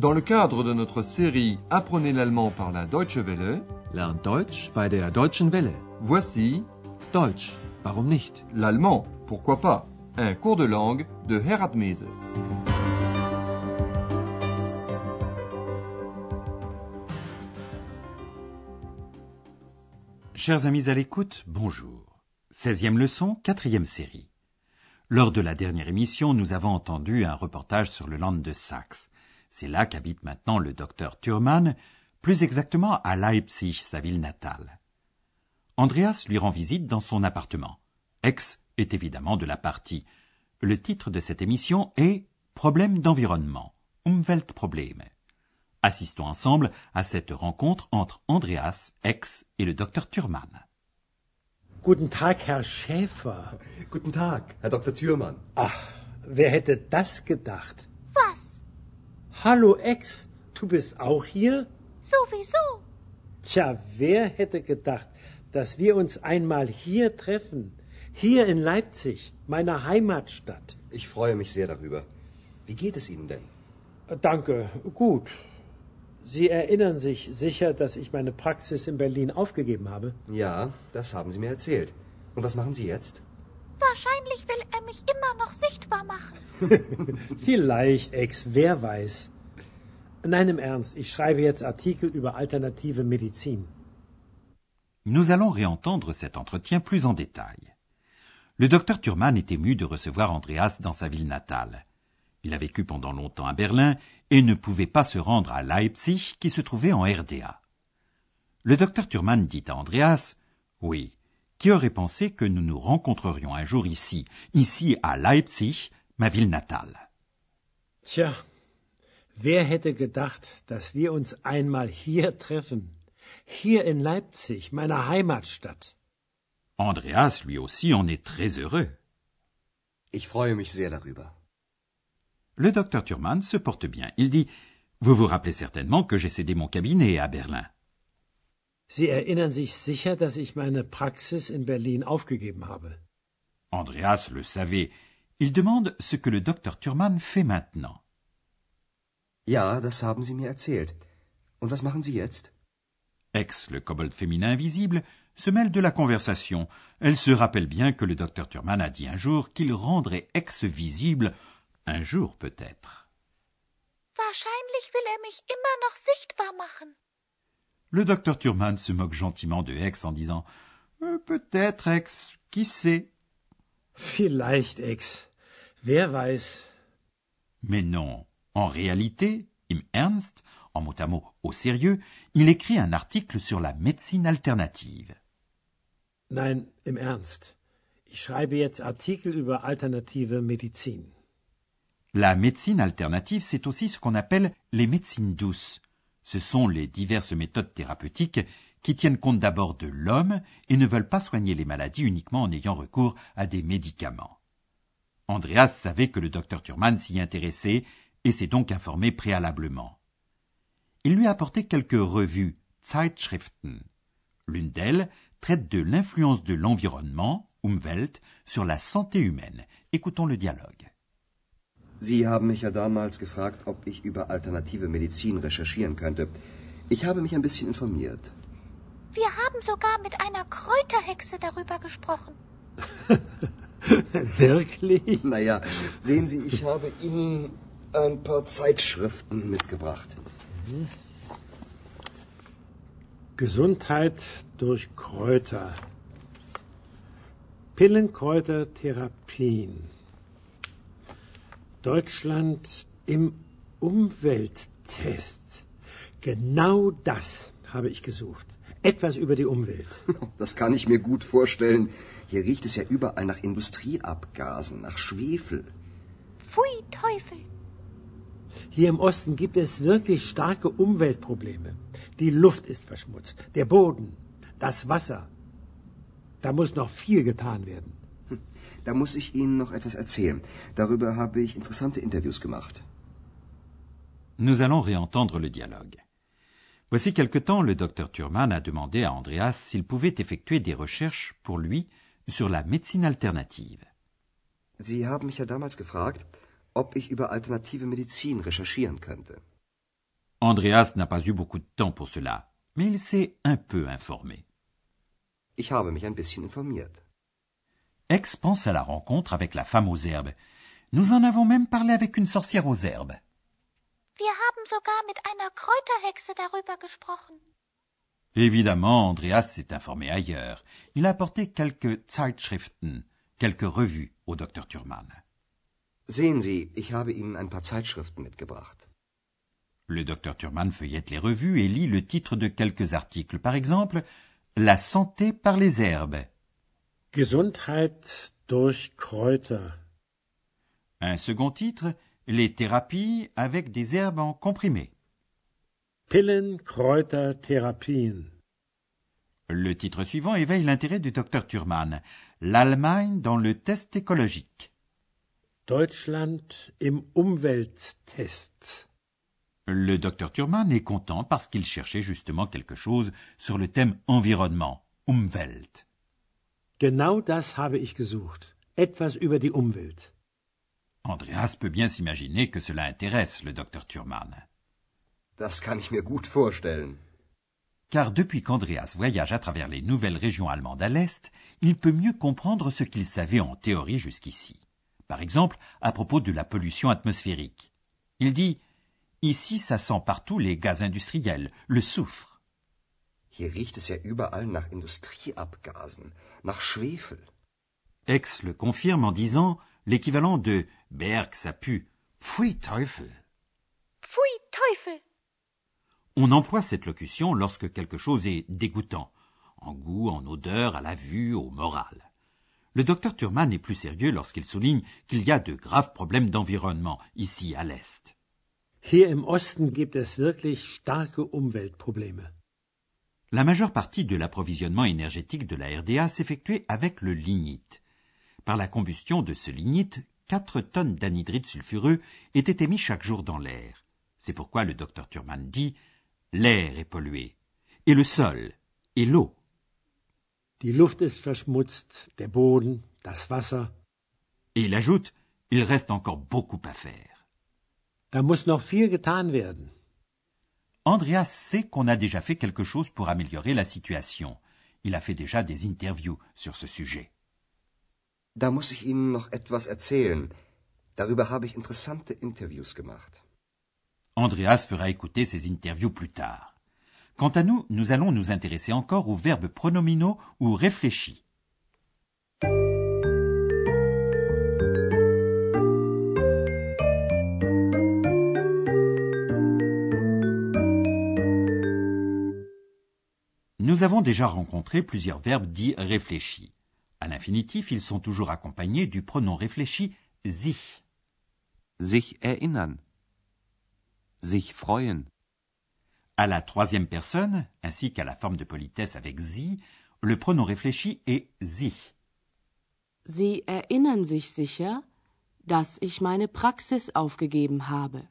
Dans le cadre de notre série Apprenez l'allemand par la Deutsche Welle, Lernt Deutsch bei der Deutschen Welle. voici Deutsch, warum nicht? l'allemand, pourquoi pas, un cours de langue de Herat Mese. Chers amis à l'écoute, bonjour. 16e leçon, quatrième série. Lors de la dernière émission, nous avons entendu un reportage sur le land de Saxe. C'est là qu'habite maintenant le docteur Thurman, plus exactement à Leipzig, sa ville natale. Andreas lui rend visite dans son appartement. Ex est évidemment de la partie. Le titre de cette émission est Problème d'environnement, Umweltprobleme. Assistons ensemble à cette rencontre entre Andreas, Ex et le docteur Thurman. Guten Tag, Herr Schäfer. Guten Tag, Herr Dr. Thürmann. Ach, wer hätte das gedacht? Was? Hallo Ex, du bist auch hier? Sowieso. Tja, wer hätte gedacht, dass wir uns einmal hier treffen? Hier in Leipzig, meiner Heimatstadt. Ich freue mich sehr darüber. Wie geht es Ihnen denn? Äh, Danke, gut. Sie erinnern sich sicher, dass ich meine Praxis in Berlin aufgegeben habe? Ja, das haben Sie mir erzählt. Und was machen Sie jetzt? Wahrscheinlich will er mich immer noch sichtbar machen. Vielleicht, Ex, wer weiß. Nein, im Ernst, ich schreibe jetzt Artikel über alternative Medizin. Nous allons réentendre cet entretien plus en détail. Le docteur Thurman est ému de recevoir Andreas dans sa ville natale. Il a vécu pendant longtemps à Berlin et ne pouvait pas se rendre à Leipzig qui se trouvait en RDA. Le docteur Thurman dit à Andreas Oui, qui aurait pensé que nous nous rencontrerions un jour ici, ici à Leipzig, ma ville natale? Tja, wer hätte gedacht, dass wir uns einmal hier treffen? Hier in Leipzig, meiner Heimatstadt. Andreas, lui aussi, en est très heureux. Ich freue mich sehr darüber. Le docteur Thurman se porte bien. Il dit Vous vous rappelez certainement que j'ai cédé mon cabinet à Berlin. Sie erinnern sich sicher, dass ich meine Praxis in Berlin aufgegeben habe. Andreas le savait. Il demande ce que le docteur Thurman fait maintenant. Ja, das haben Sie mir erzählt. Und was machen Sie jetzt? Ex, le kobold féminin invisible, se mêle de la conversation. Elle se rappelle bien que le docteur Thurman a dit un jour qu'il rendrait Ex visible, un jour peut-être. Wahrscheinlich will er mich immer noch sichtbar machen. Le docteur Thurman se moque gentiment de Ex en disant Euh, Peut-être, Ex, qui sait? Vielleicht, Ex. Wer weiß. Mais non, en réalité, im Ernst, en mot à mot au sérieux, il écrit un article sur la médecine alternative. Nein, im Ernst. Ich schreibe jetzt Artikel über alternative Medizin. La médecine alternative, c'est aussi ce qu'on appelle les médecines douces. Ce sont les diverses méthodes thérapeutiques qui tiennent compte d'abord de l'homme et ne veulent pas soigner les maladies uniquement en ayant recours à des médicaments. Andreas savait que le docteur Thurman s'y intéressait et s'est donc informé préalablement. Il lui a apporté quelques revues, Zeitschriften. L'une d'elles traite de l'influence de l'environnement, Umwelt, sur la santé humaine. Écoutons le dialogue. Sie haben mich ja damals gefragt, ob ich über alternative Medizin recherchieren könnte. Ich habe mich ein bisschen informiert. Wir haben sogar mit einer Kräuterhexe darüber gesprochen. Wirklich? Naja, sehen Sie, ich habe Ihnen ein paar Zeitschriften mitgebracht. Gesundheit durch Kräuter. Pillenkräutertherapien. Deutschland im Umwelttest. Genau das habe ich gesucht. Etwas über die Umwelt. Das kann ich mir gut vorstellen. Hier riecht es ja überall nach Industrieabgasen, nach Schwefel. Pfui Teufel. Hier im Osten gibt es wirklich starke Umweltprobleme. Die Luft ist verschmutzt, der Boden, das Wasser. Da muss noch viel getan werden. Da muss ich Ihnen noch etwas erzählen. Darüber habe ich interessante Interviews gemacht. Nous allons réentendre le dialogue. Voici quelque temps, le docteur Thurman a demandé à Andreas s'il pouvait effectuer des recherches pour lui sur la médecine alternative. Sie haben mich ja damals gefragt, ob ich über alternative Medizin recherchieren könnte. Andreas n'a pas eu beaucoup de temps pour cela, mais il s'est un peu informé. Ich habe mich ein bisschen informiert. Ex pense à la rencontre avec la femme aux herbes. Nous en avons même parlé avec une sorcière aux herbes. Wir haben sogar mit einer Kräuterhexe darüber gesprochen. Évidemment, Andreas s'est informé ailleurs. Il a apporté quelques Zeitschriften, quelques revues au docteur Thurman. Sehen Sie, ich habe Ihnen ein paar Zeitschriften mitgebracht. Le docteur Thurman feuillette les revues et lit le titre de quelques articles. Par exemple, La santé par les herbes. Gesundheit durch Kräuter. Un second titre, Les thérapies avec des herbes en comprimé. Pillen, Kräuter, Therapien. Le titre suivant éveille l'intérêt du docteur Thurman. L'Allemagne dans le test écologique. Deutschland im Umwelttest. Le docteur Thurman est content parce qu'il cherchait justement quelque chose sur le thème environnement, Umwelt. Genau das habe ich gesucht. Etwas über die Umwelt. Andreas peut bien s'imaginer que cela intéresse le docteur Thurman. Das kann ich mir gut vorstellen. Car depuis qu'Andreas voyage à travers les nouvelles régions allemandes à l'Est, il peut mieux comprendre ce qu'il savait en théorie jusqu'ici. Par exemple, à propos de la pollution atmosphérique. Il dit Ici, ça sent partout les gaz industriels, le soufre. Hier riecht es ja überall nach Industrieabgasen, nach Schwefel. Ex le confirme en disant l'équivalent de Berg, ça pue, Pfui Teufel. Pfui Teufel. On emploie cette locution lorsque quelque chose est dégoûtant, en goût, en odeur, à la vue, au moral. Le docteur Thurman est plus sérieux lorsqu'il souligne qu'il y a de graves problèmes d'environnement ici à l'Est. Hier im Osten gibt es wirklich starke Umweltprobleme. La majeure partie de l'approvisionnement énergétique de la RDA s'effectuait avec le lignite. Par la combustion de ce lignite, 4 tonnes d'anhydride sulfureux étaient émis chaque jour dans l'air. C'est pourquoi le docteur Thurman dit l'air est pollué, et le sol, et l'eau. Die Luft ist verschmutzt, der Boden, das Wasser. Et il ajoute il reste encore beaucoup à faire. Da muss noch viel getan werden. Andreas sait qu'on a déjà fait quelque chose pour améliorer la situation. Il a fait déjà des interviews sur ce sujet. Da muss ich Ihnen noch etwas erzählen. Darüber habe ich interessante Interviews gemacht. Andreas fera écouter ces interviews plus tard. Quant à nous, nous allons nous intéresser encore aux verbes pronominaux ou réfléchis. Nous avons déjà rencontré plusieurs verbes dits réfléchis. À l'infinitif, ils sont toujours accompagnés du pronom réfléchi sich. Sich erinnern. Sich freuen. À la troisième personne, ainsi qu'à la forme de politesse avec sie, le pronom réfléchi est sich. Sie erinnern sich sicher, dass ich meine Praxis aufgegeben habe.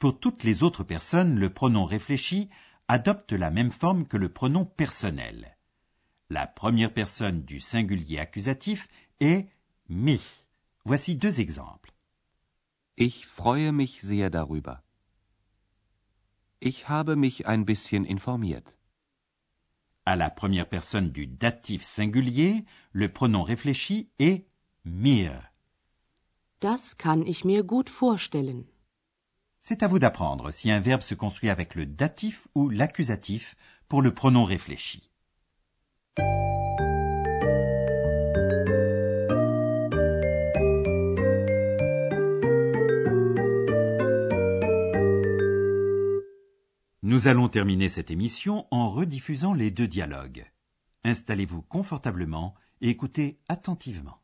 Pour toutes les autres personnes, le pronom réfléchi adopte la même forme que le pronom personnel. La première personne du singulier accusatif est mich. Voici deux exemples. Ich freue mich sehr darüber. Ich habe mich ein bisschen informiert. À la première personne du datif singulier, le pronom réfléchi est mir. Das kann ich mir gut vorstellen. C'est à vous d'apprendre si un verbe se construit avec le datif ou l'accusatif pour le pronom réfléchi. Nous allons terminer cette émission en rediffusant les deux dialogues. Installez-vous confortablement et écoutez attentivement.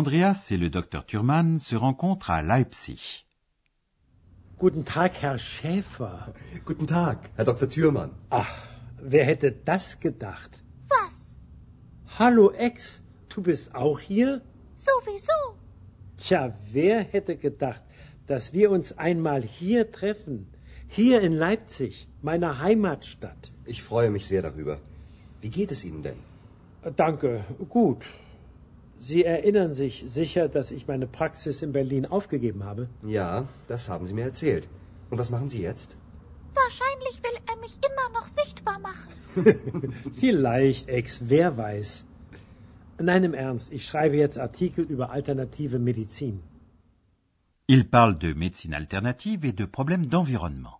Andreas et le docteur Thurman se rencontrent à Leipzig. Guten Tag, Herr Schäfer. Guten Tag, Herr Dr. Thürmann. Ach, wer hätte das gedacht? Was? Hallo Ex, du bist auch hier? Sowieso. Tja, wer hätte gedacht, dass wir uns einmal hier treffen? Hier in Leipzig, meiner Heimatstadt. Ich freue mich sehr darüber. Wie geht es Ihnen denn? Danke, gut. Sie erinnern sich sicher, dass ich meine Praxis in Berlin aufgegeben habe? Ja, das haben Sie mir erzählt. Und was machen Sie jetzt? Wahrscheinlich will er mich immer noch sichtbar machen. Vielleicht, Ex, wer weiß. Nein, im Ernst, ich schreibe jetzt Artikel über alternative Medizin. Il parle de médecine alternative et de problèmes d'environnement.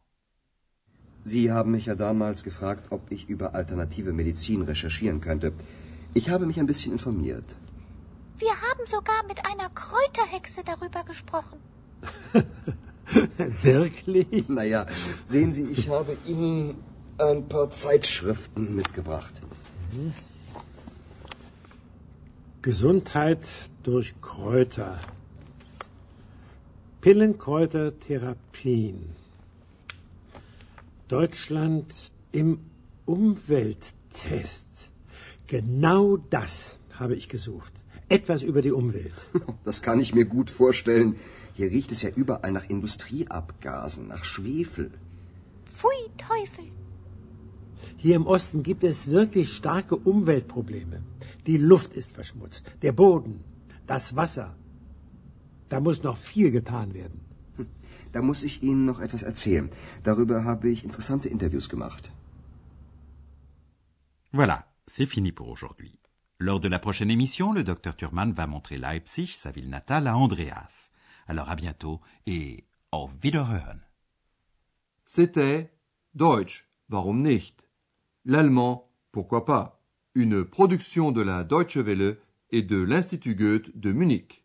Sie haben mich ja damals gefragt, ob ich über alternative Medizin recherchieren könnte. Ich habe mich ein bisschen informiert. Wir haben sogar mit einer Kräuterhexe darüber gesprochen. Wirklich? Naja, sehen Sie, ich habe Ihnen ein paar Zeitschriften mitgebracht. Gesundheit durch Kräuter. Pillenkräutertherapien. Deutschland im Umwelttest. Genau das habe ich gesucht. Etwas über die Umwelt. Das kann ich mir gut vorstellen. Hier riecht es ja überall nach Industrieabgasen, nach Schwefel. Pfui Teufel. Hier im Osten gibt es wirklich starke Umweltprobleme. Die Luft ist verschmutzt, der Boden, das Wasser. Da muss noch viel getan werden. Da muss ich Ihnen noch etwas erzählen. Darüber habe ich interessante Interviews gemacht. Voilà, c'est fini pour aujourd'hui. Lors de la prochaine émission, le docteur Thurman va montrer Leipzig, sa ville natale, à Andreas. Alors à bientôt et auf Wiederhören. C'était Deutsch, warum nicht? L'allemand, pourquoi pas? Une production de la Deutsche Welle et de l'Institut Goethe de Munich.